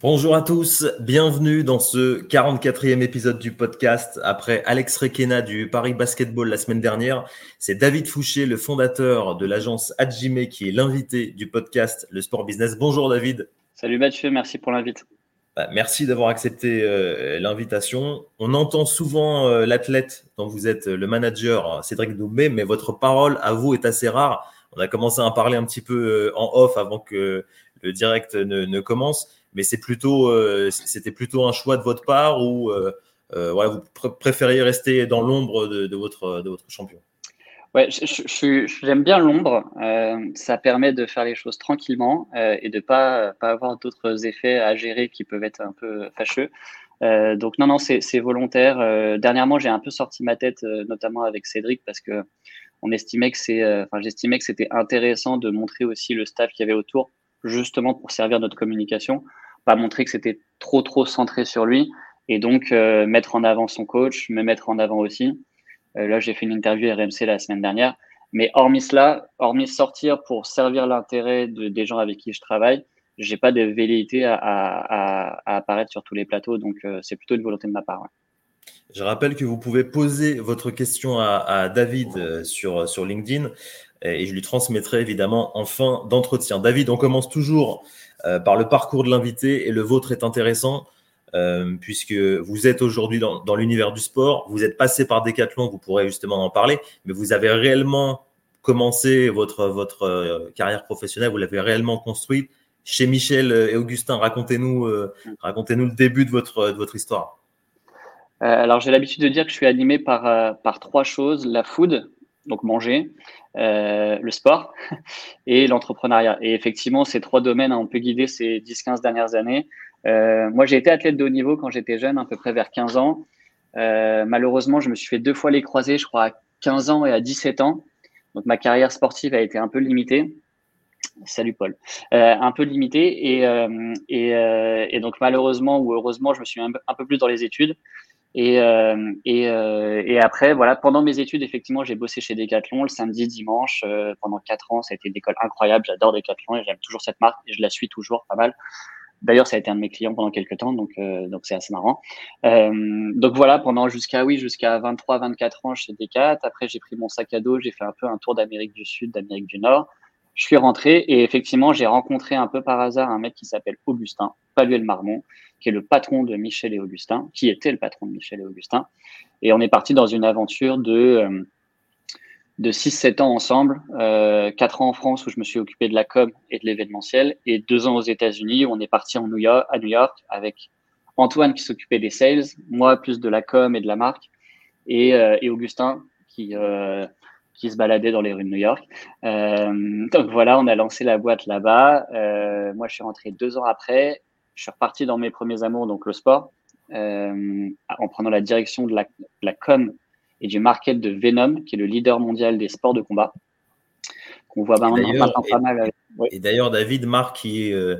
Bonjour à tous, bienvenue dans ce 44e épisode du podcast. Après Alex Requena du Paris Basketball la semaine dernière, c'est David Fouché, le fondateur de l'agence Adjime, qui est l'invité du podcast Le Sport Business. Bonjour David. Salut Mathieu, merci pour l'invite. Bah, merci d'avoir accepté euh, l'invitation. On entend souvent euh, l'athlète dont vous êtes le manager, Cédric Doubé, mais votre parole à vous est assez rare. On a commencé à en parler un petit peu euh, en off avant que le direct ne commence mais euh, c'était plutôt un choix de votre part ou euh, euh, voilà, vous préfériez rester dans l'ombre de, votre, de votre champion? Ouais, j'aime bien l'ombre. ça permet de faire les choses tranquillement et de pas pas avoir d'autres effets à gérer qui peuvent être un peu fâcheux. donc non, non, c'est volontaire. dernièrement, j'ai un peu sorti ma tête, notamment avec Cédric, parce que on estimait que c'est, enfin, j'estimais que c'était intéressant de montrer aussi le staff qu'il y avait autour, justement pour servir notre communication pas montrer que c'était trop trop centré sur lui et donc euh, mettre en avant son coach, me mettre en avant aussi. Euh, là, j'ai fait une interview RMC la semaine dernière. Mais hormis cela, hormis sortir pour servir l'intérêt de, des gens avec qui je travaille, j'ai pas de velléité à, apparaître sur tous les plateaux. Donc, euh, c'est plutôt une volonté de ma part. Je rappelle que vous pouvez poser votre question à, David sur LinkedIn et je lui transmettrai évidemment en fin d'entretien. David, on commence toujours euh, par le parcours de l'invité et le vôtre est intéressant euh, puisque vous êtes aujourd'hui dans, l'univers du sport, vous êtes passé par Decathlon, vous pourrez justement en parler, mais vous avez réellement commencé votre, votre euh, carrière professionnelle, vous l'avez réellement construite chez Michel et Augustin. Racontez-nous racontez-nous le début de votre, de votre histoire. alors j'ai l'habitude de dire que je suis animé par, par trois choses, la food, donc manger, euh, le sport et l'entrepreneuriat. Et effectivement, ces trois domaines ont pu guider ces 10-15 dernières années. Euh, moi, j'ai été athlète de haut niveau quand j'étais jeune, à peu près vers 15 ans. Euh, malheureusement, je me suis fait deux fois les croisés, je crois à 15 ans et à 17 ans. Donc ma carrière sportive a été un peu limitée. Salut Paul. Un peu limitée et, et, donc malheureusement ou heureusement, je me suis un peu plus dans les études. Et, euh, et, euh, et, après, voilà, pendant mes études, effectivement, j'ai bossé chez Decathlon le samedi, dimanche, euh, pendant quatre ans. Ça a été une école incroyable. J'adore Decathlon et j'aime toujours cette marque et je la suis toujours pas mal. D'ailleurs, ça a été un de mes clients pendant quelques temps, donc donc c'est assez marrant. donc voilà, pendant jusqu'à oui, jusqu'à 23, 24 ans chez Decat. Après, j'ai pris mon sac à dos, j'ai fait un peu un tour d'Amérique du Sud, d'Amérique du Nord. Je suis rentré et effectivement, j'ai rencontré un peu par hasard un mec qui s'appelle Augustin Paluel Marmont, qui est le patron de Michel et Augustin, qui était le patron de Michel et Augustin. Et on est parti dans une aventure de, euh, de 6-7 ans ensemble, euh, 4 ans en France où je me suis occupé de la com et de l'événementiel, et 2 ans aux États-Unis où on est parti en New York, à New York avec Antoine qui s'occupait des sales, moi plus de la com et de la marque, et, euh, Augustin qui, euh, qui se baladait dans les rues de New York. Donc voilà, on a lancé la boîte là-bas. Moi, je suis rentré deux ans après. Je suis reparti dans mes premiers amours, donc le sport, euh, en prenant la direction de la, de la, com et du market de Venom, qui est le leader mondial des sports de combat. Qu'on voit maintenant pas mal. Et d'ailleurs, David, marque qui est euh,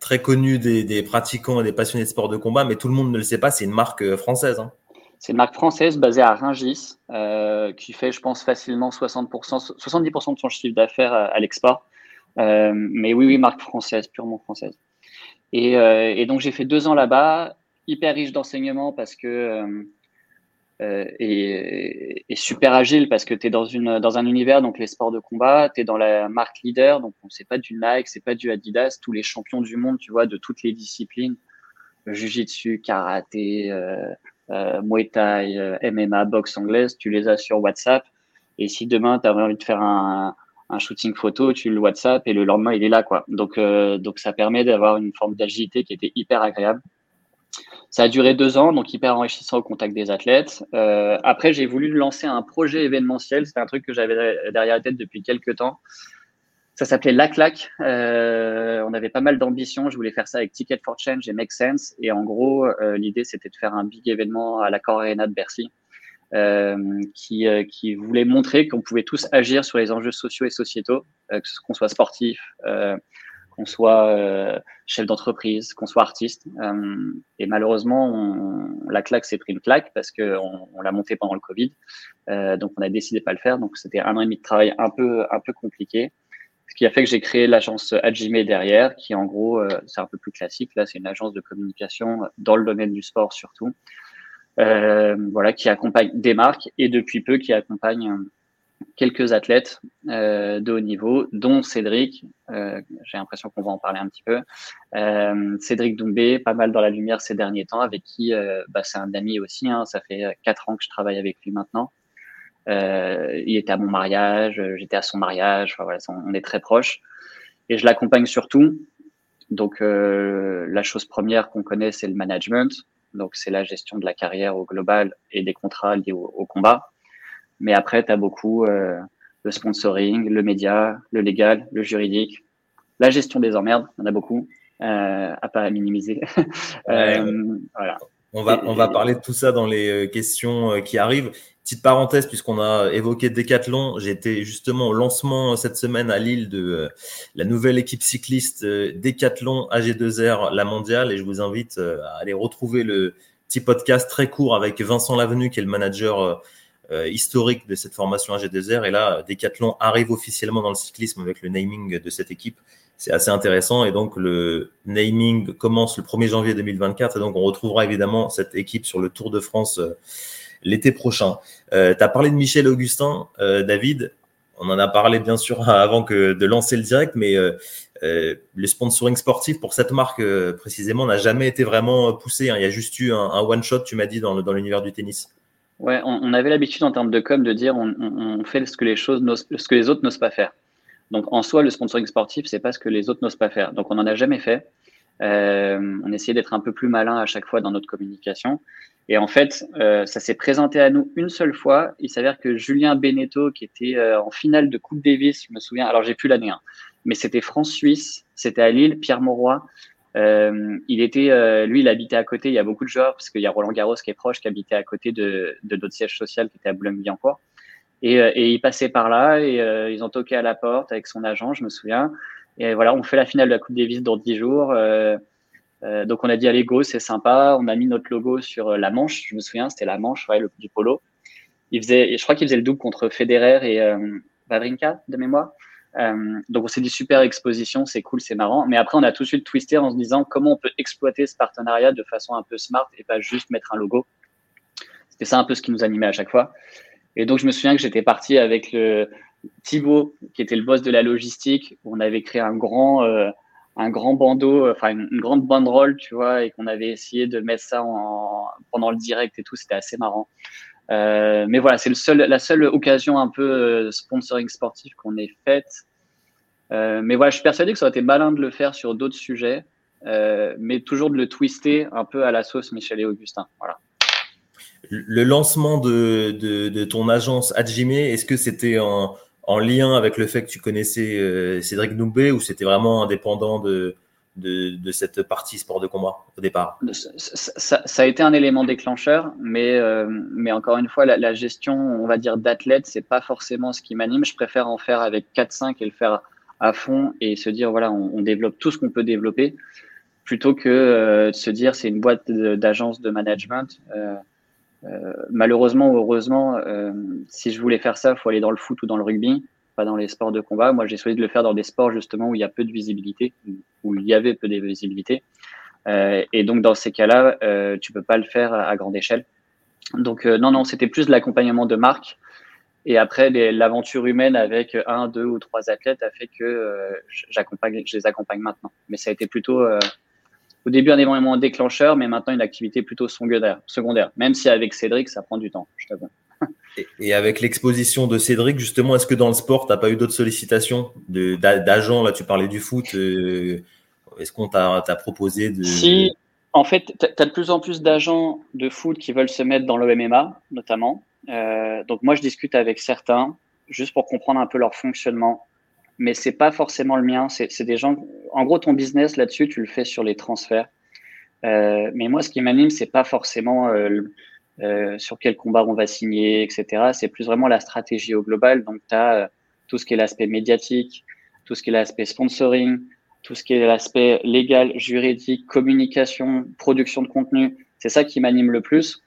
très connu des, des, pratiquants et des passionnés de sport de combat, mais tout le monde ne le sait pas, c'est une marque euh, française. Hein. C'est une marque française basée à Rungis, euh, qui fait, je pense, facilement 60%, 70% de son chiffre d'affaires à, à l'export. Euh, mais oui, oui, marque française, purement française. Et, euh, et donc, j'ai fait deux ans là-bas, hyper riche d'enseignement parce que. Euh, euh, et, et, super agile parce que tu es dans, une, dans un univers, donc les sports de combat, tu es dans la marque leader, donc c'est pas du Nike, c'est pas du Adidas, tous les champions du monde, tu vois, de toutes les disciplines, Jiu-Jitsu, karaté, euh, euh, Muay Thai, MMA, boxe anglaise, tu les as sur WhatsApp. Et si demain, tu as envie de faire un, un, shooting photo, tu le WhatsApp et le lendemain, il est là. quoi. Donc, euh, donc ça permet d'avoir une forme d'agilité qui était hyper agréable. Ça a duré deux ans, donc hyper enrichissant au contact des athlètes. Euh, après, j'ai voulu lancer un projet événementiel. C'était un truc que j'avais derrière la tête depuis quelques temps. Ça s'appelait La Claque. Euh, on avait pas mal d'ambitions. Je voulais faire ça avec Ticket for Change et Make Sense. Et en gros, l'idée, c'était de faire un big événement à la Arena de Bercy, qui, euh, qui voulait montrer qu'on pouvait tous agir sur les enjeux sociaux et sociétaux, euh, qu'on soit sportif, euh, qu'on soit chef d'entreprise, qu'on soit artiste. et malheureusement, on, La Claque s'est pris une claque parce qu'on on, l'a monté pendant le Covid. donc, on a décidé de pas le faire. Donc, c'était un an et demi de travail un peu, un peu compliqué. Ce qui a fait que j'ai créé l'agence Adjime derrière, qui en gros, c'est un peu plus classique. Là, c'est une agence de communication dans le domaine du sport surtout. Voilà, qui accompagne des marques et depuis peu qui accompagne quelques athlètes euh, de haut niveau, dont Cédric. Euh, j'ai l'impression qu'on va en parler un petit peu. Euh, Cédric Doumbé, pas mal dans la lumière ces derniers temps, avec qui bah, c'est un ami aussi. Hein, ça fait quatre ans que je travaille avec lui maintenant. il était à mon mariage, j'étais à son mariage. Voilà, on est très proches. Et je l'accompagne surtout. Donc, la chose première qu'on connaît, c'est le management. Donc, c'est la gestion de la carrière au global et des contrats liés au combat. Mais après, tu as beaucoup euh, le sponsoring, le média, le légal, le juridique, la gestion des emmerdes, il y en a beaucoup, euh, à pas minimiser. euh, voilà. On va, on va parler de tout ça dans les euh, questions euh, qui arrivent. Petite parenthèse, puisqu'on a évoqué Decathlon, j'étais justement au lancement cette semaine à Lille de la nouvelle équipe cycliste Decathlon AG2R, la mondiale, et je vous invite à aller retrouver le petit podcast très court avec Vincent Lavenu, qui est le manager euh, historique de cette formation AG2R. Et là, Decathlon arrive officiellement dans le cyclisme avec le naming de cette équipe. C'est assez intéressant. Et donc, le naming commence le 1er janvier 2024. Et donc, on retrouvera évidemment cette équipe sur le Tour de France euh, l'été prochain. Euh, tu as parlé de Michel Augustin, David. On en a parlé bien sûr avant que de lancer le direct, mais le sponsoring sportif pour cette marque précisément n'a jamais été vraiment poussé. Hein. Il y a juste eu un, one-shot, tu m'as dit, dans l'univers du tennis. Ouais, on, avait l'habitude en termes de com de dire on, fait ce que les choses ce que les autres n'osent pas faire. Donc en soi, le sponsoring sportif, c'est pas ce que les autres n'osent pas faire. Donc on n'en a jamais fait. Euh, on essayait d'être un peu plus malin à chaque fois dans notre communication. Et en fait, euh, ça s'est présenté à nous une seule fois. Il s'avère que Julien Beneteau, qui était euh, en finale de Coupe Davis, je me souviens, alors j'ai plus l'année, hein, mais c'était France-Suisse, c'était à Lille, Pierre Mauroy, euh, il était, euh, lui, il habitait à côté. Il y a beaucoup de joueurs parce qu'il y a Roland Garros qui est proche, qui habitait à côté de, de notre siège social qui était à Boulogne-Billancourt. Et, euh, et il passait par là et euh, ils ont toqué à la porte avec son agent, je me souviens. Et voilà, on fait la finale de la Coupe Davis dans 10 jours. donc on a dit allez go, c'est sympa. On a mis notre logo sur la manche. Je me souviens, c'était la manche, ouais, le, du polo. Il faisait, je crois qu'il faisait le double contre Federer et Wawrinka de mémoire. Euh, donc on s'est dit super exposition, c'est cool, c'est marrant. Mais après, on a tout de suite twisté en se disant comment on peut exploiter ce partenariat de façon un peu smart et pas juste mettre un logo. C'était ça un peu ce qui nous animait à chaque fois. Et donc je me souviens que j'étais parti avec le Thibaut, qui était le boss de la logistique. Où on avait créé un grand, euh, un grand bandeau, enfin une, grande banderole, tu vois, et qu'on avait essayé de mettre ça en, pendant le direct et tout. C'était assez marrant. Euh, mais voilà, c'est le seul, la seule occasion un peu euh, sponsoring sportif qu'on ait faite. Euh, mais voilà, je suis persuadé que ça aurait été malin de le faire sur d'autres sujets, mais toujours de le twister un peu à la sauce Michel et Augustin. Voilà. Le lancement de, de, ton agence Adjime, est-ce que c'était en, en, lien avec le fait que tu connaissais Cédric Doumbé ou c'était vraiment indépendant de, de, cette partie sport de combat au départ? Ça, a été un élément déclencheur, mais, euh, mais encore une fois, la, gestion, on va dire, d'athlète, c'est pas forcément ce qui m'anime. Je préfère en faire avec 4-5 et le faire à fond et se dire, voilà, on, développe tout ce qu'on peut développer, plutôt que euh, de se dire, c'est une boîte d'agence de, management. Euh, malheureusement ou heureusement, si je voulais faire ça, il faut aller dans le foot ou dans le rugby pas dans les sports de combat. Moi, j'ai choisi de le faire dans des sports justement où il y a peu de visibilité, où il y avait peu de visibilité. Euh, et donc, dans ces cas-là, euh, tu peux pas le faire à, grande échelle. Donc, euh, non, non, c'était plus de l'accompagnement de marque. Et après, l'aventure humaine avec un, deux ou trois athlètes a fait que euh, j'accompagne, je les accompagne maintenant. Mais ça a été plutôt euh, au début un événement déclencheur, mais maintenant une activité plutôt secondaire. secondaire. Même si avec Cédric, ça prend du temps, je t'avoue. Et avec l'exposition de Cédric, justement, est-ce que dans le sport, tu n'as pas eu d'autres sollicitations d'agents? Là, tu parlais du foot. Euh, est-ce qu'on t'a proposé de. Si, en fait, tu as de plus en plus d'agents de foot qui veulent se mettre dans le MMA, notamment. Euh, donc, moi, je discute avec certains, juste pour comprendre un peu leur fonctionnement. Mais c'est pas forcément le mien. C'est des gens. En gros, ton business là-dessus, tu le fais sur les transferts. Euh, mais moi, ce qui m'anime, c'est pas forcément euh, sur quel combat on va signer, etc. C'est plus vraiment la stratégie au global. Donc, tu as euh, tout ce qui est l'aspect médiatique, tout ce qui est l'aspect sponsoring, tout ce qui est l'aspect légal, juridique, communication, production de contenu. C'est ça qui m'anime le plus.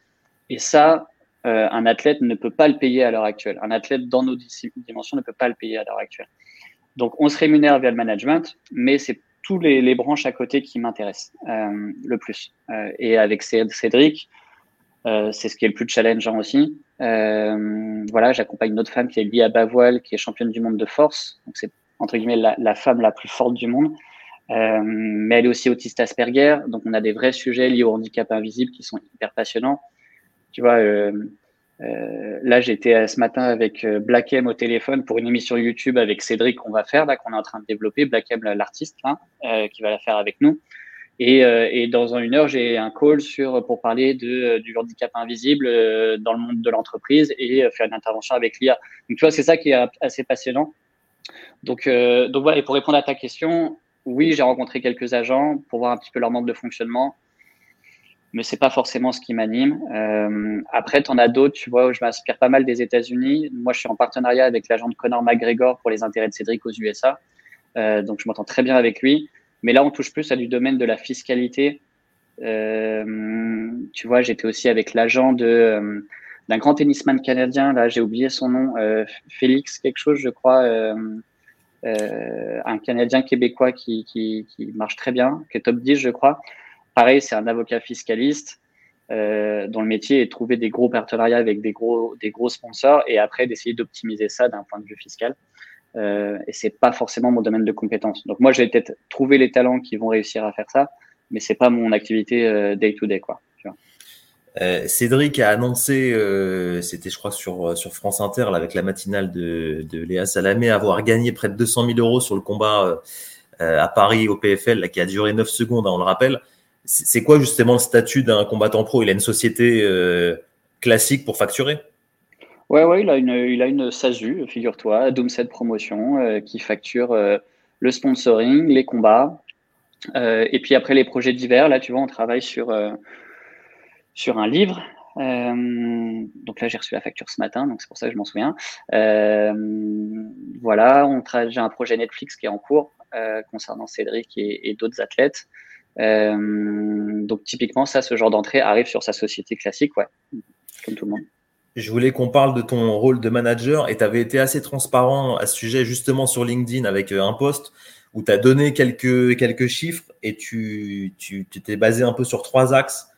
Et ça, euh, un athlète ne peut pas le payer à l'heure actuelle. Un athlète dans nos dimensions ne peut pas le payer à l'heure actuelle. Donc, on se rémunère via le management, mais c'est tous les, branches à côté qui m'intéressent le plus. et avec Cédric, c'est ce qui est le plus challengeant aussi. voilà, j'accompagne une autre femme qui est à Bavoil, qui est championne du monde de force. Donc, c'est entre guillemets la, la, femme la plus forte du monde. Euh, mais elle est aussi autiste Asperger, donc on a des vrais sujets liés au handicap invisible qui sont hyper passionnants. Tu vois, euh, euh, là j'étais ce matin avec Black M au téléphone pour une émission YouTube avec Cédric qu'on va faire, là qu'on est en train de développer, Black M l'artiste, hein, qui va la faire avec nous. Et, et dans une heure, j'ai un call sur pour parler de, du handicap invisible dans le monde de l'entreprise et faire une intervention avec l'IA. Donc tu vois, c'est ça qui est assez passionnant. Donc, donc voilà, et pour répondre à ta question, oui, j'ai rencontré quelques agents pour voir un petit peu leur mode de fonctionnement, mais c'est pas forcément ce qui m'anime. Euh, après, tu en as d'autres, tu vois, où je m'inspire pas mal des États-Unis. Moi, je suis en partenariat avec l'agent de Conor McGregor pour les intérêts de Cédric aux USA, euh, donc je m'entends très bien avec lui. Mais là, on touche plus à du domaine de la fiscalité. Euh, tu vois, j'étais aussi avec l'agent de d'un grand tennisman canadien. Là, j'ai oublié son nom, Félix quelque chose, je crois. Euh, un Canadien québécois qui, qui, qui, marche très bien, qui est top 10, je crois. Pareil, c'est un avocat fiscaliste euh, dont le métier est de trouver des gros partenariats avec des gros, des gros sponsors et après d'essayer d'optimiser ça d'un point de vue fiscal. Euh, et c'est pas forcément mon domaine de compétence. Donc moi, je vais peut-être trouver les talents qui vont réussir à faire ça, mais c'est pas mon activité euh, day to day, quoi. Euh, Cédric a annoncé, euh, c'était je crois sur, sur France Inter, là, avec la matinale de, de Léa Salamé, avoir gagné près de 200 000 euros sur le combat à Paris au PFL, là, qui a duré 9 secondes, hein, on le rappelle. C'est quoi justement le statut d'un combattant pro? Il a une société classique pour facturer? Ouais, ouais, il a une, il a une SASU, figure-toi, Doomset Promotion, qui facture le sponsoring, les combats. et puis après les projets divers, là, tu vois, on travaille sur sur un livre. Euh, donc là, j'ai reçu la facture ce matin, donc c'est pour ça que je m'en souviens. Euh, voilà, j'ai un projet Netflix qui est en cours euh, concernant Cédric et d'autres athlètes. Donc typiquement, ça, ce genre d'entrée arrive sur sa société classique, ouais, comme tout le monde. Je voulais qu'on parle de ton rôle de manager et tu avais été assez transparent à ce sujet justement sur LinkedIn avec un post où tu as donné quelques, quelques chiffres et tu, t'es basé un peu sur trois axes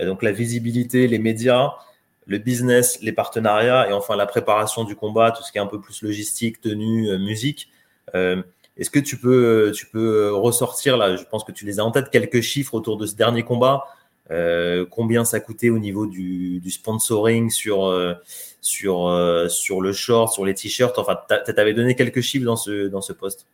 donc la visibilité, les médias, le business, les partenariats et enfin la préparation du combat, tout ce qui est un peu plus logistique, tenue, euh, musique. Euh, est-ce que tu peux, tu peux ressortir là, je pense que tu les as en tête, quelques chiffres autour de ce dernier combat euh, Combien ça coûtait au niveau du, sponsoring sur, sur, sur le short, sur les t-shirts? Enfin, tu donné quelques chiffres dans ce, dans ce post.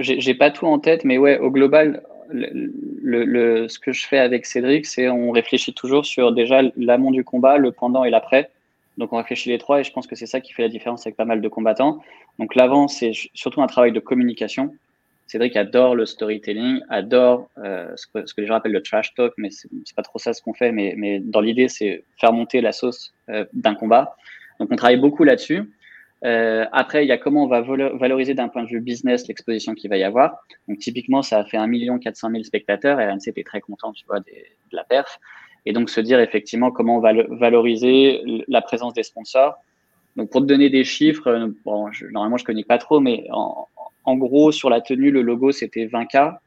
J'ai pas tout en tête, mais ouais, au global, le, ce que je fais avec Cédric, c'est on réfléchit toujours sur déjà l'amont du combat, le pendant et l'après. Donc on réfléchit les trois et je pense que c'est ça qui fait la différence avec pas mal de combattants. Donc l'avant, c'est surtout un travail de communication. Cédric adore le storytelling, adore euh, ce, que, ce, que, les gens appellent le trash talk, mais c'est pas trop ça ce qu'on fait. Mais, mais dans l'idée, c'est faire monter la sauce euh, d'un combat. Donc on travaille beaucoup là-dessus. Euh, après, il y a comment on va valoriser d'un point de vue business l'exposition qu'il va y avoir. Donc, typiquement, ça a fait 1 400 000 spectateurs et RNC était très content, tu vois, de la perf. Et donc, se dire effectivement comment on va valoriser la présence des sponsors. Donc, pour te donner des chiffres, euh, bon, normalement, je connais pas trop, mais en, en, gros, sur la tenue, le logo, c'était 20K.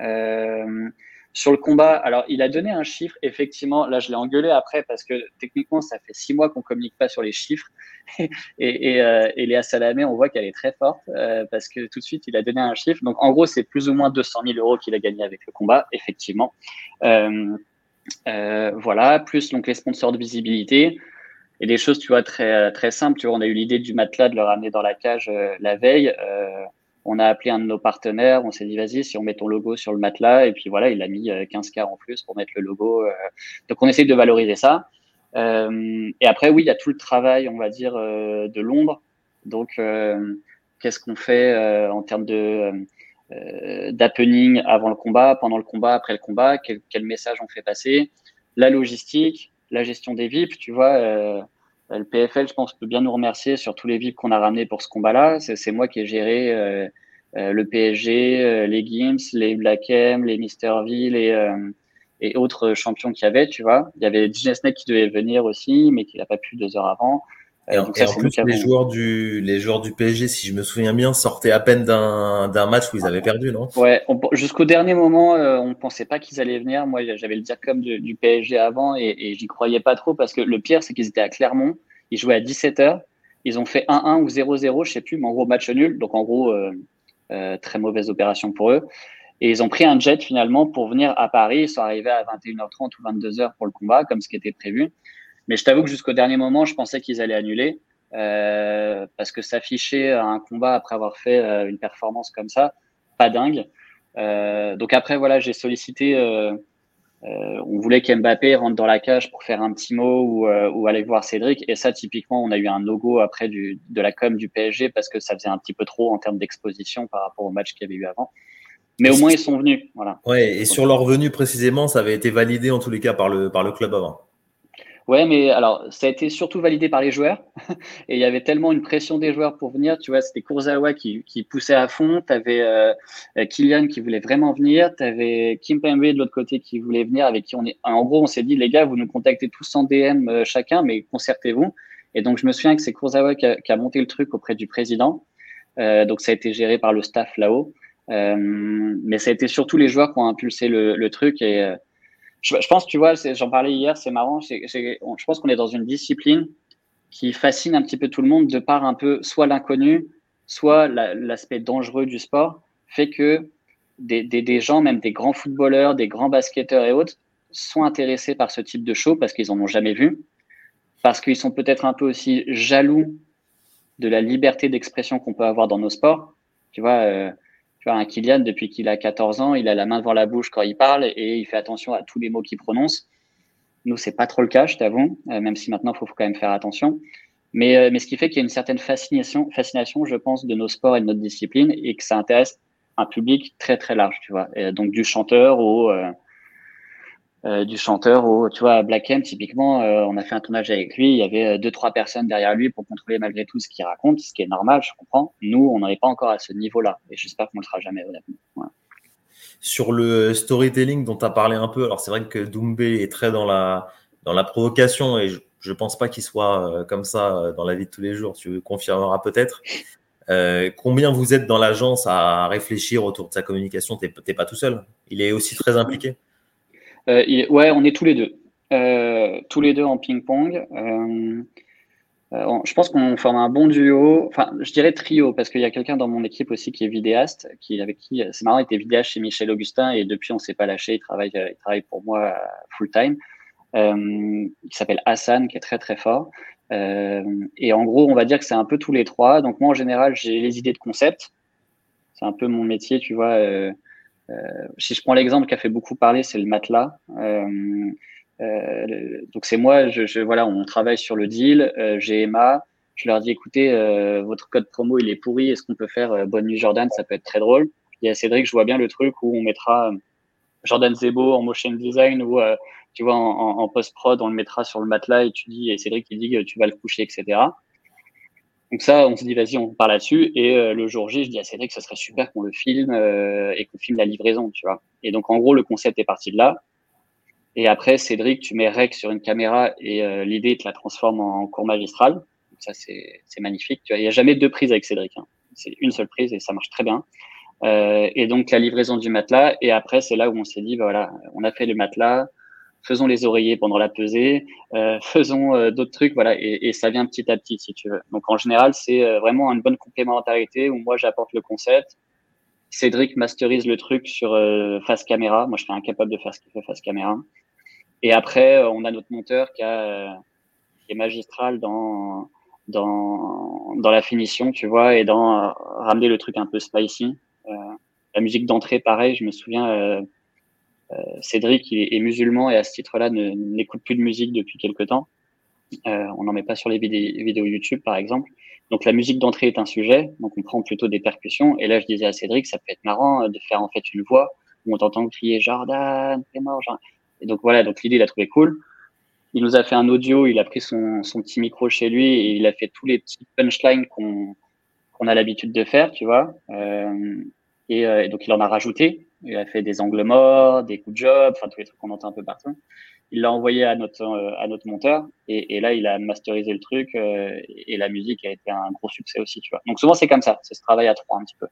Euh, sur le combat, alors il a donné un chiffre, effectivement, là je l'ai engueulé après parce que techniquement ça fait six mois qu'on communique pas sur les chiffres et, et, euh, et Léa Salamé, on voit qu'elle est très forte euh, parce que tout de suite il a donné un chiffre. Donc en gros c'est plus ou moins 200 000 euros qu'il a gagné avec le combat, effectivement. Euh, euh, voilà, plus donc les sponsors de visibilité et des choses tu vois très très simples. Tu vois, on a eu l'idée du matelas de le ramener dans la cage euh, la veille. Euh, on a appelé un de nos partenaires, on s'est dit vas-y si on met ton logo sur le matelas et puis voilà il a mis 15 euh, k en plus pour mettre le logo. Donc on essaye de valoriser ça. Et après oui il y a tout le travail on va dire de l'ombre. Donc qu'est-ce qu'on fait en termes de d'happening avant le combat, pendant le combat, après le combat, quel, quel, message on fait passer, la logistique, la gestion des VIP, tu vois. Euh, le PFL, je pense, peut bien nous remercier sur tous les VIP qu'on a ramenés pour ce combat-là. C'est moi qui ai géré euh, euh, le PSG, les Gims, les Black M, les Misterville et, et autres champions qu'il y avait, tu vois. Il y avait DJ Snake qui devait venir aussi, mais qui n'a pas pu deux heures avant. Et, en, plus, les joueurs, du, les joueurs du PSG, si je me souviens bien, sortaient à peine d'un match où ils avaient perdu, non? Ouais, jusqu'au dernier moment, on ne pensait pas qu'ils allaient venir. Moi, j'avais le dire comme du, PSG avant et, et j'y croyais pas trop parce que le pire, c'est qu'ils étaient à Clermont. Ils jouaient à 17h. Ils ont fait 1-1 ou 0-0, je sais plus, mais en gros, match nul. Donc, en gros, euh, très mauvaise opération pour eux. Et ils ont pris un jet finalement pour venir à Paris. Ils sont arrivés à 21h30 ou 22h pour le combat, comme ce qui était prévu. Mais je t'avoue que jusqu'au dernier moment, je pensais qu'ils allaient annuler. Euh, parce que s'afficher un combat après avoir fait euh, une performance comme ça, pas dingue. donc après, voilà, j'ai sollicité euh, on voulait qu'Mbappé rentre dans la cage pour faire un petit mot ou, euh, ou aller voir Cédric. Et ça, typiquement, on a eu un logo après du, de la com du PSG parce que ça faisait un petit peu trop en termes d'exposition par rapport au match qu'il y avait eu avant. Mais au moins, ils sont venus. Voilà. Ouais, et sur leur venue précisément, ça avait été validé en tous les cas par le, par le club avant. Ouais, mais alors, ça a été surtout validé par les joueurs. et il y avait tellement une pression des joueurs pour venir. Tu vois, c'était Kurzawa qui, qui poussait à fond. Tu avais euh, Kylian qui voulait vraiment venir. Tu avais Kim Pembe de l'autre côté qui voulait venir, avec qui on est. En gros, on s'est dit, les gars, vous nous contactez tous en DM euh, chacun, mais concertez-vous. Et donc, je me souviens que c'est Kurzawa qui a, qui a, monté le truc auprès du président. Euh, donc, ça a été géré par le staff là-haut. Euh, mais ça a été surtout les joueurs qui ont impulsé le, le truc. Et euh, je, pense, tu vois, j'en parlais hier, c'est marrant. je pense qu'on est dans une discipline qui fascine un petit peu tout le monde de par un peu soit l'inconnu, soit l'aspect dangereux du sport, fait que des, des, gens, même des grands footballeurs, des grands basketteurs et autres, sont intéressés par ce type de show parce qu'ils en ont jamais vu, parce qu'ils sont peut-être un peu aussi jaloux de la liberté d'expression qu'on peut avoir dans nos sports. Tu vois, euh, tu vois, un Kylian, depuis qu'il a 14 ans, il a la main devant la bouche quand il parle et il fait attention à tous les mots qu'il prononce. Nous, c'est pas trop le cas, je t'avoue, euh, même si maintenant, il faut, quand même faire attention. Mais, euh, mais ce qui fait qu'il y a une certaine fascination, fascination, je pense, de nos sports et de notre discipline et que ça intéresse un public très, très large, tu vois. Donc, du chanteur au, euh, euh, du chanteur au, tu vois, Black M, typiquement, euh, on a fait un tournage avec lui, il y avait euh, deux, trois personnes derrière lui pour contrôler malgré tout ce qu'il raconte, ce qui est normal, je comprends. Nous, on n'en est pas encore à ce niveau-là, et j'espère qu'on ne le sera jamais, honnêtement. Sur le storytelling dont tu as parlé un peu, alors c'est vrai que Doumbé est très dans la, dans la provocation, et je ne pense pas qu'il soit comme ça dans la vie de tous les jours, tu confirmeras peut-être. Euh, combien vous êtes dans l'agence à réfléchir autour de sa communication? Tu n'es pas tout seul. Il est aussi très impliqué. Euh, ouais, on est tous les deux. Euh, tous les deux en ping-pong. Euh, je pense qu'on forme un bon duo, enfin je dirais trio, parce qu'il y a quelqu'un dans mon équipe aussi qui est vidéaste, qui avec qui c'est marrant, il était vidéaste chez Michel Augustin et depuis on s'est pas lâché, il travaille, il travaille pour moi full time. Euh, qui s'appelle Hassan, qui est très très fort. Euh, et en gros, on va dire que c'est un peu tous les trois. Donc moi en général, j'ai les idées de concept. C'est un peu mon métier, tu vois. Euh, euh, si je prends l'exemple qui a fait beaucoup parler, c'est le matelas. Euh, euh, donc c'est moi, je, je, voilà, on travaille sur le deal. J'ai Emma, je leur dis écoutez, votre code promo il est pourri, est-ce qu'on peut faire Bonne nuit Jordan, ça peut être très drôle. Il y a Cédric, je vois bien le truc où on mettra Jordan Zebo en motion design ou tu vois en, en post-prod, on le mettra sur le matelas et tu dis, et Cédric il dit que tu vas le coucher, etc. Donc ça, on se dit, vas-y, on part là-dessus. Et euh, le jour J, je dis à Cédric, ce serait super qu'on le filme euh, et qu'on filme la livraison, tu vois. Et donc, en gros, le concept est parti de là. Et après, Cédric, tu mets rec sur une caméra et euh, l'idée, te la transforme en cours magistral. Donc ça, c'est magnifique. Tu vois, il n'y a jamais deux prises avec Cédric. Hein. C'est une seule prise et ça marche très bien. et donc, la livraison du matelas. Et après, c'est là où on s'est dit, bah, voilà, on a fait le matelas faisons les oreillers pendant la pesée, euh, faisons euh, d'autres trucs, voilà, et, et, ça vient petit à petit, si tu veux. Donc en général, c'est euh, vraiment une bonne complémentarité où moi j'apporte le concept, Cédric masterise le truc sur euh, face caméra, moi je suis incapable de faire ce qu'il fait face caméra, et après on a notre monteur qui, a, qui est magistral dans dans dans la finition, tu vois, et dans ramener le truc un peu spicy. la musique d'entrée, pareil, je me souviens euh, Cédric est, musulman et à ce titre-là n'écoute plus de musique depuis quelque temps. Euh, on n'en met pas sur les vidéos YouTube, par exemple. Donc la musique d'entrée est un sujet, donc on prend plutôt des percussions. Et là, je disais à Cédric, ça peut être marrant de faire en fait une voix où on t'entend crier Jordan, t'es mort. Et donc voilà, donc l'idée, il a trouvé cool. Il nous a fait un audio, il a pris son, son petit micro chez lui et il a fait tous les petits punchlines qu'on qu'on a l'habitude de faire, tu vois. Euh, et, euh, et, donc il en a rajouté. Il a fait des angles morts, des coups de job, enfin tous les trucs qu'on entend un peu partout. Il l'a envoyé à notre à notre monteur et, là il a masterisé le truc et la musique a été un gros succès aussi, tu vois. Donc souvent c'est comme ça, c'est ce travail à trois un petit peu.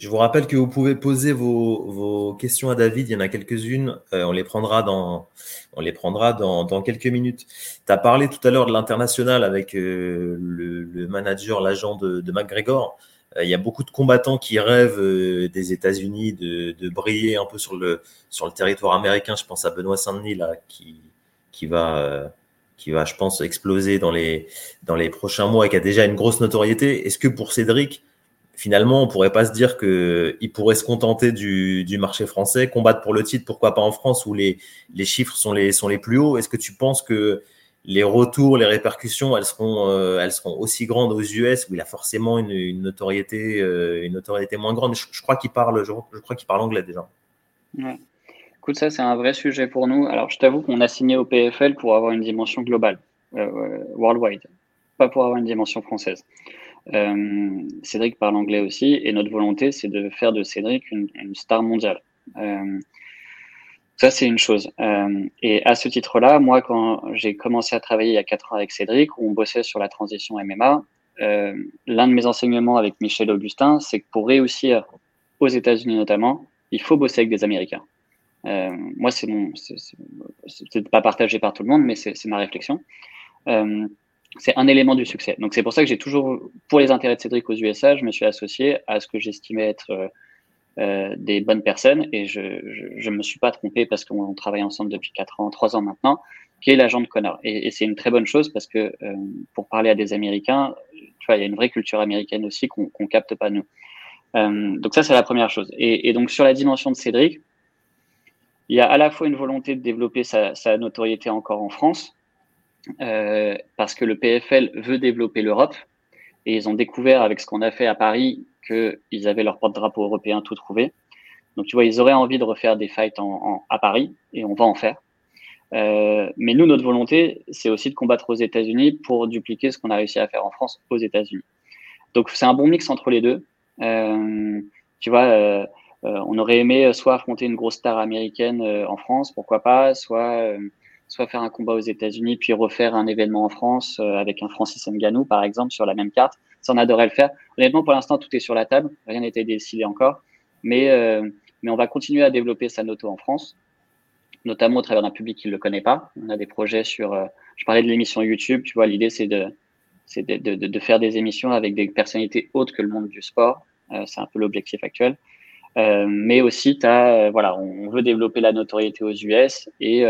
Je vous rappelle que vous pouvez poser vos, vos questions à David. Il y en a quelques-unes. Euh, on les prendra dans, on les prendra dans, dans quelques minutes. Tu as parlé tout à l'heure de l'international avec euh, le, le, manager, l'agent de, de McGregor. Euh, il y a beaucoup de combattants qui rêvent des États-Unis de, de, briller un peu sur le, sur le territoire américain. Je pense à Benoît Saint-Denis là, qui, qui va, qui va, je pense, exploser dans les, dans les prochains mois et qui a déjà une grosse notoriété. Est-ce que pour Cédric, finalement, on pourrait pas se dire qu'il pourrait se contenter du, du, marché français, combattre pour le titre, pourquoi pas en France où les, les chiffres sont les, sont les plus hauts? Est-ce que tu penses que les retours, les répercussions, elles seront, euh, elles seront aussi grandes aux US où il a forcément une, notoriété, euh, une notoriété moins grande. Je, crois qu'il parle, je, crois qu'il parle anglais déjà. Ouais. Écoute, ça c'est un vrai sujet pour nous. Alors, je t'avoue qu'on a signé au PFL pour avoir une dimension globale, euh, worldwide, pas pour avoir une dimension française. Cédric parle anglais aussi, et notre volonté, c'est de faire de Cédric une star mondiale. Ça, c'est une chose. Euh, et à ce titre-là, moi, quand j'ai commencé à travailler il y a quatre ans avec Cédric, où on bossait sur la transition MMA, euh, l'un de mes enseignements avec Michel Augustin, c'est que pour réussir aux États-Unis notamment, il faut bosser avec des Américains. Euh, moi, c'est mon, c'est pas partagé par tout le monde, mais c'est ma réflexion. C'est un élément du succès. Donc c'est pour ça que j'ai toujours, pour les intérêts de Cédric aux USA, je me suis associé à ce que j'estimais être euh, des bonnes personnes et je je, me suis pas trompé parce qu'on travaille ensemble depuis quatre ans, trois ans maintenant, qui est l'agent de Connor. Et, c'est une très bonne chose parce que euh, pour parler à des Américains, tu vois, il y a une vraie culture américaine aussi qu'on qu'on capte pas nous. Euh, donc ça c'est la première chose. Et, donc sur la dimension de Cédric, il y a à la fois une volonté de développer sa, notoriété encore en France parce que le PFL veut développer l'Europe et ils ont découvert avec ce qu'on a fait à Paris qu'ils avaient leur porte-drapeau européen tout trouvé. Donc tu vois, ils auraient envie de refaire des fights en, à Paris et on va en faire. Euh, mais nous, notre volonté, c'est aussi de combattre aux États-Unis pour dupliquer ce qu'on a réussi à faire en France aux États-Unis. Donc c'est un bon mix entre les deux. Euh, tu vois, euh, on aurait aimé soit affronter une grosse star américaine en France, pourquoi pas, soit soit faire un combat aux États-Unis, puis refaire un événement en France avec un Francis Ngannou, par exemple, sur la même carte. On adorait le faire. Honnêtement, pour l'instant, tout est sur la table. Rien été décidé encore. Mais, euh, mais on va continuer à développer sa noto en France, notamment au travers d'un public qui ne le connaît pas. On a des projets sur. Euh, je parlais de l'émission YouTube. Tu vois, l'idée, c'est de, faire des émissions avec des personnalités autres que le monde du sport. Euh, c'est un peu l'objectif actuel. Euh, mais aussi, voilà, on veut développer la notoriété aux US et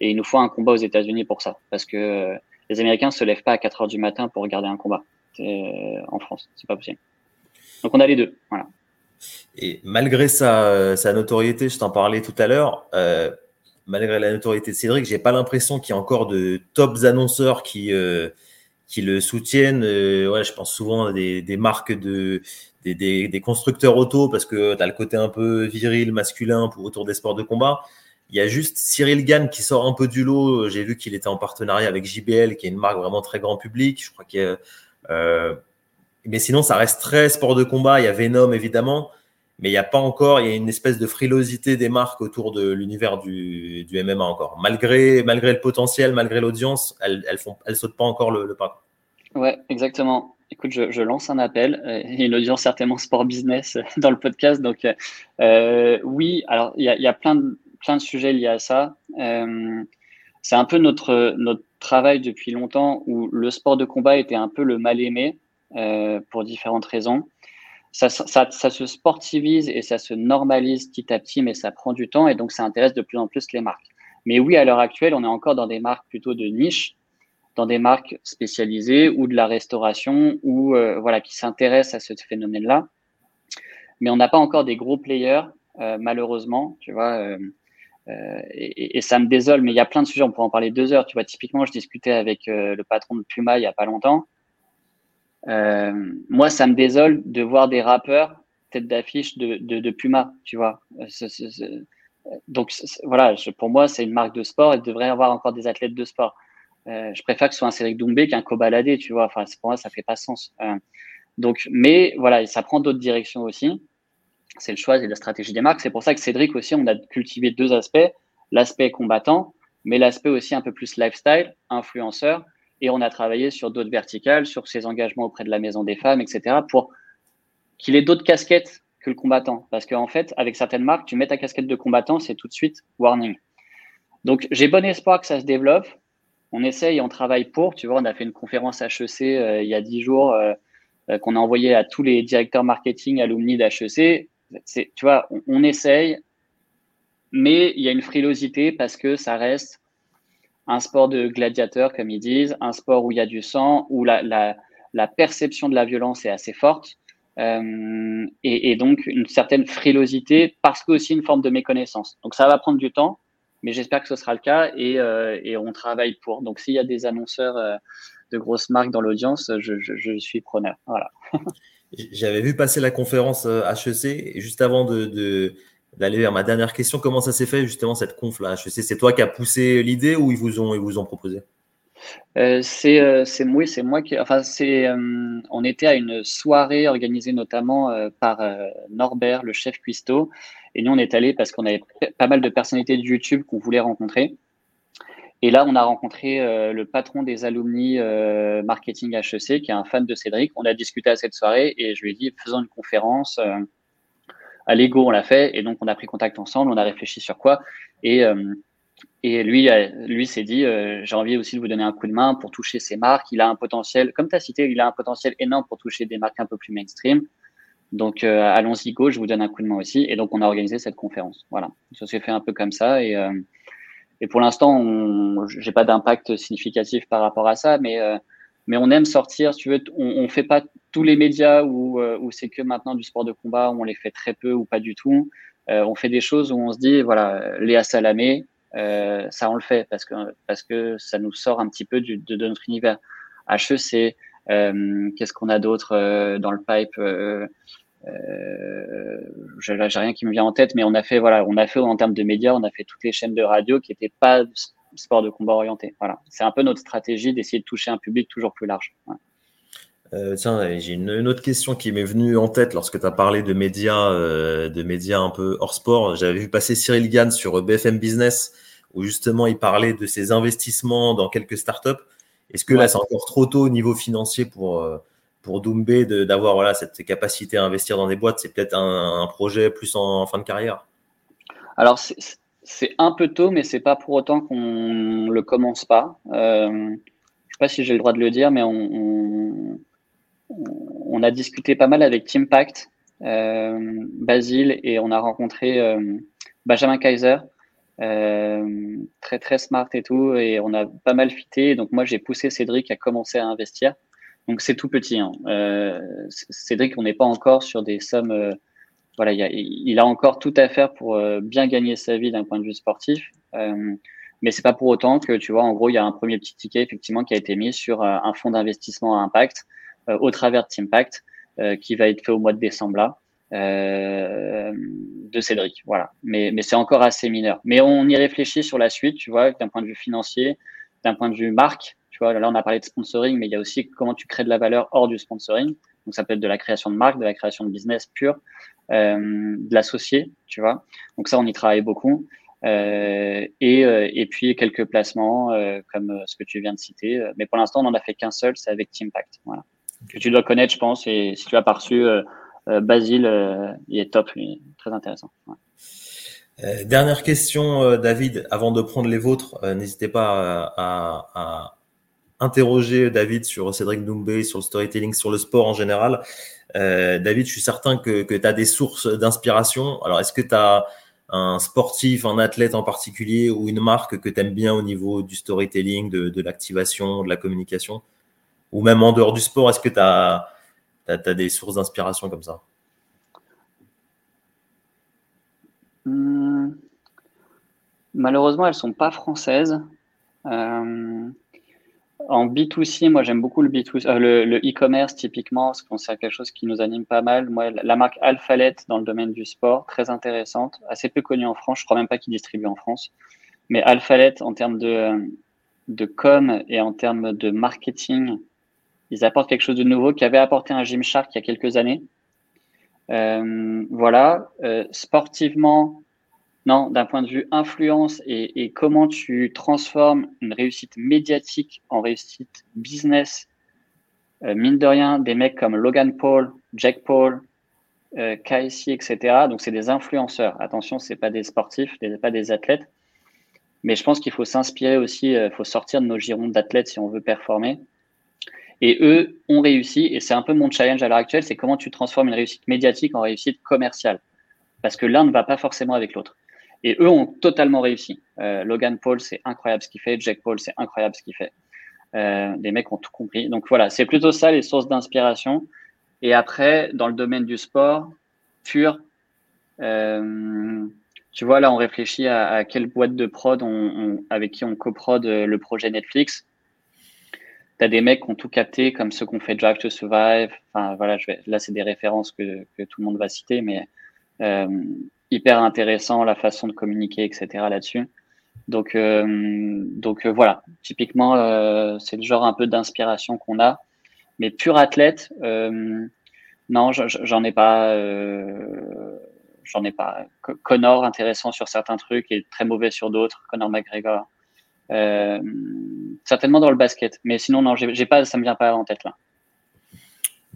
il nous faut un combat aux États-Unis pour ça, parce que les Américains se lèvent pas à 4 heures du matin pour regarder un combat en France, c'est pas possible. Donc on a les deux. Et malgré sa, sa notoriété, je t'en parlais tout à l'heure, euh, malgré la notoriété de Cédric, j'ai pas l'impression qu'il y a encore de tops annonceurs qui euh, le soutiennent. Euh, ouais, je pense souvent à des, marques de des, constructeurs auto parce que tu as le côté un peu viril, masculin pour autour des sports de combat. Il y a juste Cyril Gann qui sort un peu du lot. J'ai vu qu'il était en partenariat avec JBL, qui est une marque vraiment très grand public. Je crois qu'il y a, euh, mais sinon, ça reste très sport de combat. Il y a Venom, évidemment, mais il n'y a pas encore, il y a une espèce de frilosité des marques autour de l'univers du, MMA encore. Malgré, malgré le potentiel, malgré l'audience, elles, elles font, elles sautent pas encore le, le pas. Ouais, exactement. Écoute, je, lance un appel. Y a une audience certainement sport business dans le podcast. Donc, euh, oui, alors il y a, plein de plein de sujets liés à ça. Euh, c'est un peu notre, notre travail depuis longtemps où le sport de combat était un peu le mal aimé euh, pour différentes raisons. Ça, ça, ça, se sportivise et ça se normalise petit à petit, mais ça prend du temps et donc ça intéresse de plus en plus les marques. Mais oui, à l'heure actuelle, on est encore dans des marques plutôt de niche, dans des marques spécialisées ou de la restauration ou euh, voilà qui s'intéressent à ce phénomène-là. Mais on n'a pas encore des gros players, euh, malheureusement. Tu vois, euh, et, ça me désole, mais il y a plein de sujets, on pourrait en parler deux heures. Tu vois, typiquement, je discutais avec euh, le patron de Puma il y a pas longtemps. Euh, moi, ça me désole de voir des rappeurs tête d'affiche de, de, Puma, tu vois. Donc voilà, pour moi, c'est une marque de sport et devrait avoir encore des athlètes de sport. Je préfère que ce soit un Cédric Doumbé qu'un Kobalade, tu vois. Enfin, pour moi, ça fait pas sens. Donc, mais voilà, ça prend d'autres directions aussi. C'est le choix et la stratégie des marques. C'est pour ça que Cédric aussi, on a cultivé deux aspects, l'aspect combattant, mais l'aspect aussi un peu plus lifestyle, influenceur, et on a travaillé sur d'autres verticales, sur ses engagements auprès de la Maison des Femmes, etc., pour qu'il ait d'autres casquettes que le combattant. Parce qu'en fait, avec certaines marques, tu mets ta casquette de combattant, c'est tout de suite warning. Donc, j'ai bon espoir que ça se développe. On essaye, on travaille pour. Tu vois, on a fait une conférence HEC euh, il y a dix jours euh, euh, qu'on a envoyé à tous les directeurs marketing alumni d'HEC. Tu vois, on, essaye, mais il y a une frilosité parce que ça reste un sport de gladiateur, comme ils disent, un sport où il y a du sang, où la, perception de la violence est assez forte. Euh, et, donc une certaine frilosité parce que aussi une forme de méconnaissance. Donc ça va prendre du temps, mais j'espère que ce sera le cas et, euh, on travaille pour. Donc s'il y a des annonceurs euh, de grosses marques dans l'audience, je, je, suis preneur. Voilà. J'avais vu passer la conférence HEC et juste avant de, de d'aller vers ma dernière question, comment ça s'est fait justement cette conf là HEC C'est toi qui as poussé l'idée ou ils vous ont ils vous ont proposé? Euh, c'est euh, c'est moi c'est moi qui enfin c'est euh, on était à une soirée organisée notamment par Norbert le chef cuistot et nous on est allé parce qu'on avait pas mal de personnalités de YouTube qu'on voulait rencontrer et là on a rencontré le patron des alumni marketing HEC qui est un fan de Cédric on a discuté à cette soirée et je lui ai dit faisons une conférence à l'ego on l'a fait et donc on a pris contact ensemble on a réfléchi sur quoi et et lui, euh, lui s'est dit, euh, j'ai envie aussi de vous donner un coup de main pour toucher ces marques. Il a un potentiel, comme tu as cité, il a un potentiel énorme pour toucher des marques un peu plus mainstream. Donc, euh, allons-y, go, je vous donne un coup de main aussi. Et donc, on a organisé cette conférence. Voilà, ça s'est fait un peu comme ça. Et, et pour l'instant, j'ai pas d'impact significatif par rapport à ça, mais, mais on aime sortir. Tu veux, on, on fait pas tous les médias où, où c'est que maintenant du sport de combat, où on les fait très peu ou pas du tout. on fait des choses où on se dit, voilà, Léa Salamé, euh, ça on le fait parce que parce que ça nous sort un petit peu du, de, de, notre univers. HEC, euh, qu'est-ce qu'on a d'autre euh, dans le pipe euh, euh, j'ai rien qui me vient en tête, mais on a fait voilà, on a fait en termes de médias, on a fait toutes les chaînes de radio qui n'étaient pas sport de combat orienté. Voilà, c'est un peu notre stratégie d'essayer de toucher un public toujours plus large. Euh, tiens, j'ai une, une, autre question qui m'est venue en tête lorsque tu as parlé de médias, euh, de médias un peu hors sport. J'avais vu passer Cyril Gann sur BFM Business où justement il parlait de ses investissements dans quelques startups. Est-ce que là c'est encore trop tôt au niveau financier pour pour Doumbé d'avoir cette capacité à investir dans des boîtes C'est peut-être un, projet plus en, fin de carrière. Alors c'est un peu tôt, mais c'est pas pour autant qu'on le commence pas. Euh, je sais pas si j'ai le droit de le dire, mais on, a discuté pas mal avec Teampact, euh, Basile, et on a rencontré euh, Benjamin Kaiser, très très smart et tout, et on a pas mal fité. Donc moi j'ai poussé Cédric à commencer à investir. Donc c'est tout petit. Hein. Euh, Cédric, on n'est pas encore sur des sommes. Euh, voilà, il a, il a, encore tout à faire pour euh, bien gagner sa vie d'un point de vue sportif. mais c'est pas pour autant que tu vois, en gros, il y a un premier petit ticket effectivement qui a été mis sur un fonds d'investissement à impact au travers de Teampact, euh, qui va être fait au mois de décembre là. De Cédric. Voilà. Mais, mais c'est encore assez mineur. Mais on y réfléchit sur la suite, tu vois, d'un point de vue financier, d'un point de vue marque. Tu vois, là, on a parlé de sponsoring, mais il y a aussi comment tu crées de la valeur hors du sponsoring. Donc, ça peut être de la création de marque, de la création de business pure, euh, de l'associé, tu vois. Donc, ça, on y travaille beaucoup. Euh, et, et puis, quelques placements, comme ce que tu viens de citer. Mais pour l'instant, on n'en a fait qu'un seul, c'est avec Teampact. Voilà que tu dois connaître, je pense. Et si tu as pas reçu, euh, euh, Basile, euh, il est top, il est très intéressant. Ouais. Euh, dernière question, David, avant de prendre les vôtres, n'hésitez pas à, à, interroger David sur Cédric Doumbé, sur le storytelling, sur le sport en général. David, je suis certain que, que tu as des sources d'inspiration. Alors, est-ce que tu as un sportif, un athlète en particulier ou une marque que tu aimes bien au niveau du storytelling, de, l'activation, de la communication? Ou même en dehors du sport, est-ce que tu as, as, des sources d'inspiration comme ça? Hmm. Malheureusement, elles ne sont pas françaises. Euh, en B2C, moi j'aime beaucoup le B2C, euh, le e-commerce typiquement, parce qu'on c'est quelque chose qui nous anime pas mal. Moi, la marque Alphalet dans le domaine du sport, très intéressante, assez peu connue en France, je crois même pas qu'il distribue en France. Mais Alphalet en termes de, de com et en termes de marketing, ils apportent quelque chose de nouveau qui avait apporté un Gymshark il y a quelques années. voilà. sportivement, non, d'un point de vue influence et, comment tu transformes une réussite médiatique en réussite business, euh, mine de rien, des mecs comme Logan Paul, Jack Paul, euh, etc. Donc, c'est des influenceurs. Attention, ce pas des sportifs, ce pas des athlètes. Mais je pense qu'il faut s'inspirer aussi, il euh, faut sortir de nos girons d'athlètes si on veut performer. Et eux ont réussi, et c'est un peu mon challenge à l'heure actuelle, c'est comment tu transformes une réussite médiatique en réussite commerciale. Parce que l'un ne va pas forcément avec l'autre. Et eux ont totalement réussi. Euh, Logan Paul, c'est incroyable ce qu'il fait. Jack Paul, c'est incroyable ce qu'il fait. Euh, les mecs ont tout compris. Donc voilà, c'est plutôt ça les sources d'inspiration. Et après, dans le domaine du sport pur, euh, tu vois, là, on réfléchit à, quelle boîte de prod on, avec qui on coprod le projet Netflix. Tu as des mecs qui ont tout capté, comme ceux qu'on fait Drive to Survive. Enfin, voilà, là, c'est des références que, tout le monde va citer, mais euh, hyper intéressant la façon de communiquer, etc. là-dessus. Donc, euh, donc euh, voilà, typiquement, euh, c'est le genre un peu d'inspiration qu'on a. Mais pur athlète, non, j'en ai pas. j'en ai pas. Connor, intéressant sur certains trucs et très mauvais sur d'autres. Connor McGregor. certainement dans le basket. Mais sinon, non, j'ai pas, ça me vient pas en tête là.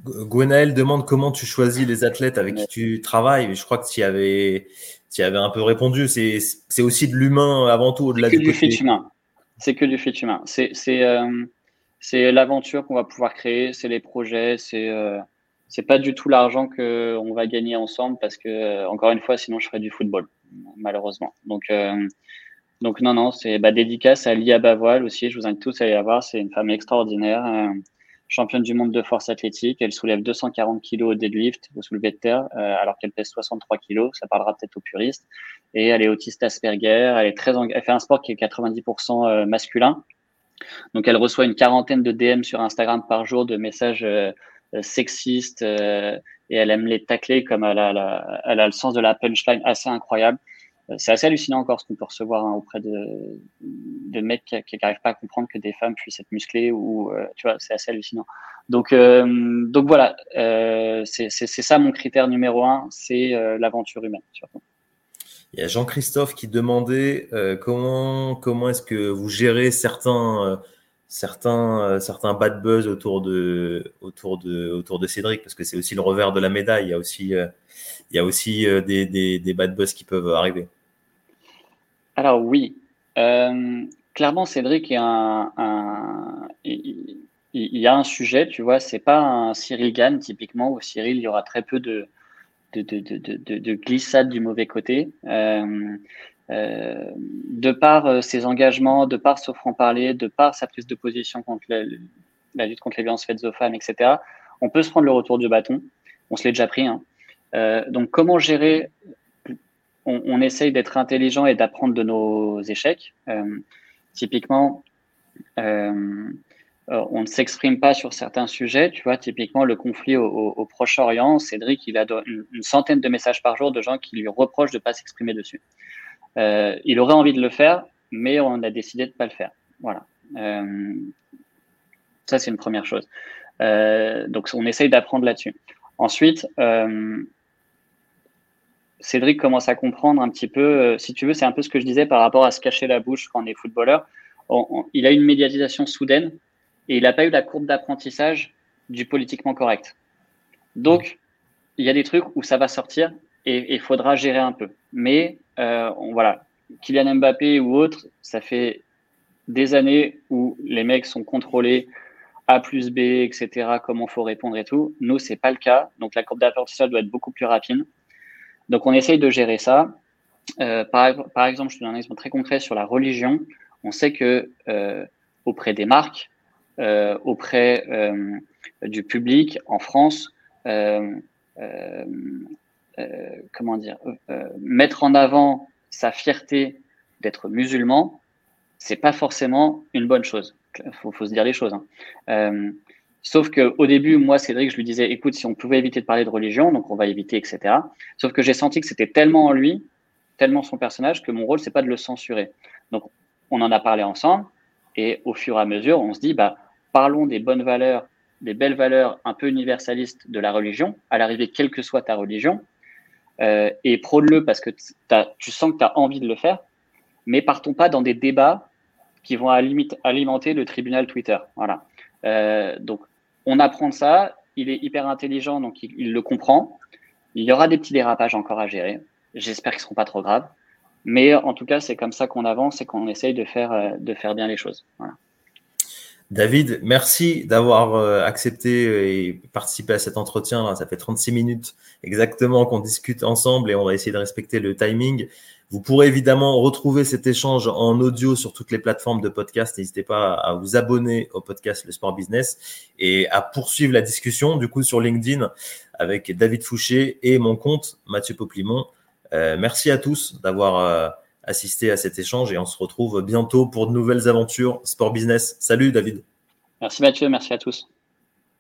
Gwenaël demande comment tu choisis les athlètes avec qui tu travailles. Je crois que tu y avais, tu avais un peu répondu. C'est aussi de l'humain avant tout, au-delà du, du fit humain. C'est que du fit humain. C'est euh, l'aventure qu'on va pouvoir créer, c'est les projets, c'est euh, c'est pas du tout l'argent qu'on va gagner ensemble parce que, euh, encore une fois, sinon je ferais du football, malheureusement. Donc, euh, donc non, non, c'est bah, dédicace à Lia Bavoil aussi. Je vous invite tous à aller la voir. C'est une femme extraordinaire championne du monde de force athlétique. Elle soulève 240 kg au deadlift, au soulevé de terre, euh, alors qu'elle pèse 63 kg. Ça parlera peut-être aux puristes. Et elle est autiste Asperger. Elle est très, elle fait un sport qui est 90% euh, masculin. Donc, elle reçoit une quarantaine de DM sur Instagram par jour de messages euh, sexistes et elle aime les tacler comme elle a, elle a le sens de la punchline assez incroyable. Euh, c'est assez hallucinant encore ce qu'on peut recevoir hein, auprès de, de mecs qui n'arrivent pas à comprendre que des femmes puissent être musclées ou euh, tu vois c'est assez hallucinant donc euh, donc voilà c'est ça mon critère numéro un c'est l'aventure humaine. Il y a Jean-Christophe qui demandait comment comment est-ce que vous gérez certains certains certains bad buzz autour de autour de autour de Cédric parce que c'est aussi le revers de la médaille il y a aussi il y a aussi euh, des, des, bad buzz qui peuvent arriver. Alors oui, euh, clairement Cédric est un, il, y a un sujet, tu vois, c'est pas un Cyril Gann typiquement où Cyril il y aura très peu de de, de, de, de glissade du mauvais côté. Euh, de par ses engagements, de par son franc-parler, de par sa prise de position contre la, lutte contre les violences faites aux femmes, etc., on peut se prendre le retour du bâton. On se l'est déjà pris. Hein. Euh, donc, comment gérer on, essaye d'être intelligent et d'apprendre de nos échecs. Euh, typiquement, euh, on ne s'exprime pas sur certains sujets. Tu vois, typiquement, le conflit au, Proche-Orient, Cédric, il a une, centaine de messages par jour de gens qui lui reprochent de ne pas s'exprimer dessus. il aurait envie de le faire, mais on a décidé de ne pas le faire. Voilà. ça, c'est une première chose. donc, on essaye d'apprendre là-dessus. Ensuite, Cédric commence à comprendre un petit peu, euh, si tu veux, c'est un peu ce que je disais par rapport à se cacher la bouche quand on est footballeur. il a une médiatisation soudaine et il n'a pas eu la courbe d'apprentissage du politiquement correct. Donc, il y a des trucs où ça va sortir et il faudra gérer un peu. Mais euh, voilà, Kylian Mbappé ou autre, ça fait des années où les mecs sont contrôlés A plus B, etc., comment faut répondre et tout. Nous, c'est pas le cas. Donc, la courbe d'apprentissage doit être beaucoup plus rapide. Donc, on essaye de gérer ça. Euh, par, exemple, je te donne un exemple très concret sur la religion. On sait que euh, auprès des marques, euh, auprès du public en France, comment dire, mettre en avant sa fierté d'être musulman, c'est pas forcément une bonne chose. Il faut, se dire les choses. Hein. Sauf qu'au début, moi, Cédric, je lui disais, écoute, si on pouvait éviter de parler de religion, donc on va éviter, etc. Sauf que j'ai senti que c'était tellement en lui, tellement son personnage, que mon rôle, c'est pas de le censurer. Donc, on en a parlé ensemble, et au fur et à mesure, on se dit, bah, parlons des bonnes valeurs des belles valeurs un peu universalistes de la religion, à l'arrivée, quelle que soit ta religion, euh, et prône-le parce que tu sens que tu as envie de le faire, mais partons pas dans des débats qui vont alimenter le tribunal Twitter. Voilà. Euh, donc, on apprend ça. Il est hyper intelligent, donc il, le comprend. Il y aura des petits dérapages encore à gérer. J'espère qu'ils ne seront pas trop graves. Mais en tout cas, c'est comme ça qu'on avance et qu'on essaye de faire, euh, de faire bien les choses. David, merci d'avoir euh, accepté et participé à cet entretien. Ça fait 36 minutes exactement qu'on discute ensemble et on va essayer de respecter le timing. Vous pourrez évidemment retrouver cet échange en audio sur toutes les plateformes de podcast. N'hésitez pas à vous abonner au podcast Le Sport Business et à poursuivre la discussion du coup sur LinkedIn avec David Fouché et mon compte Mathieu Poplimon. Euh, merci à tous d'avoir euh, assisté à cet échange et on se retrouve bientôt pour de nouvelles aventures sport business. Salut David. Merci Mathieu, merci à tous.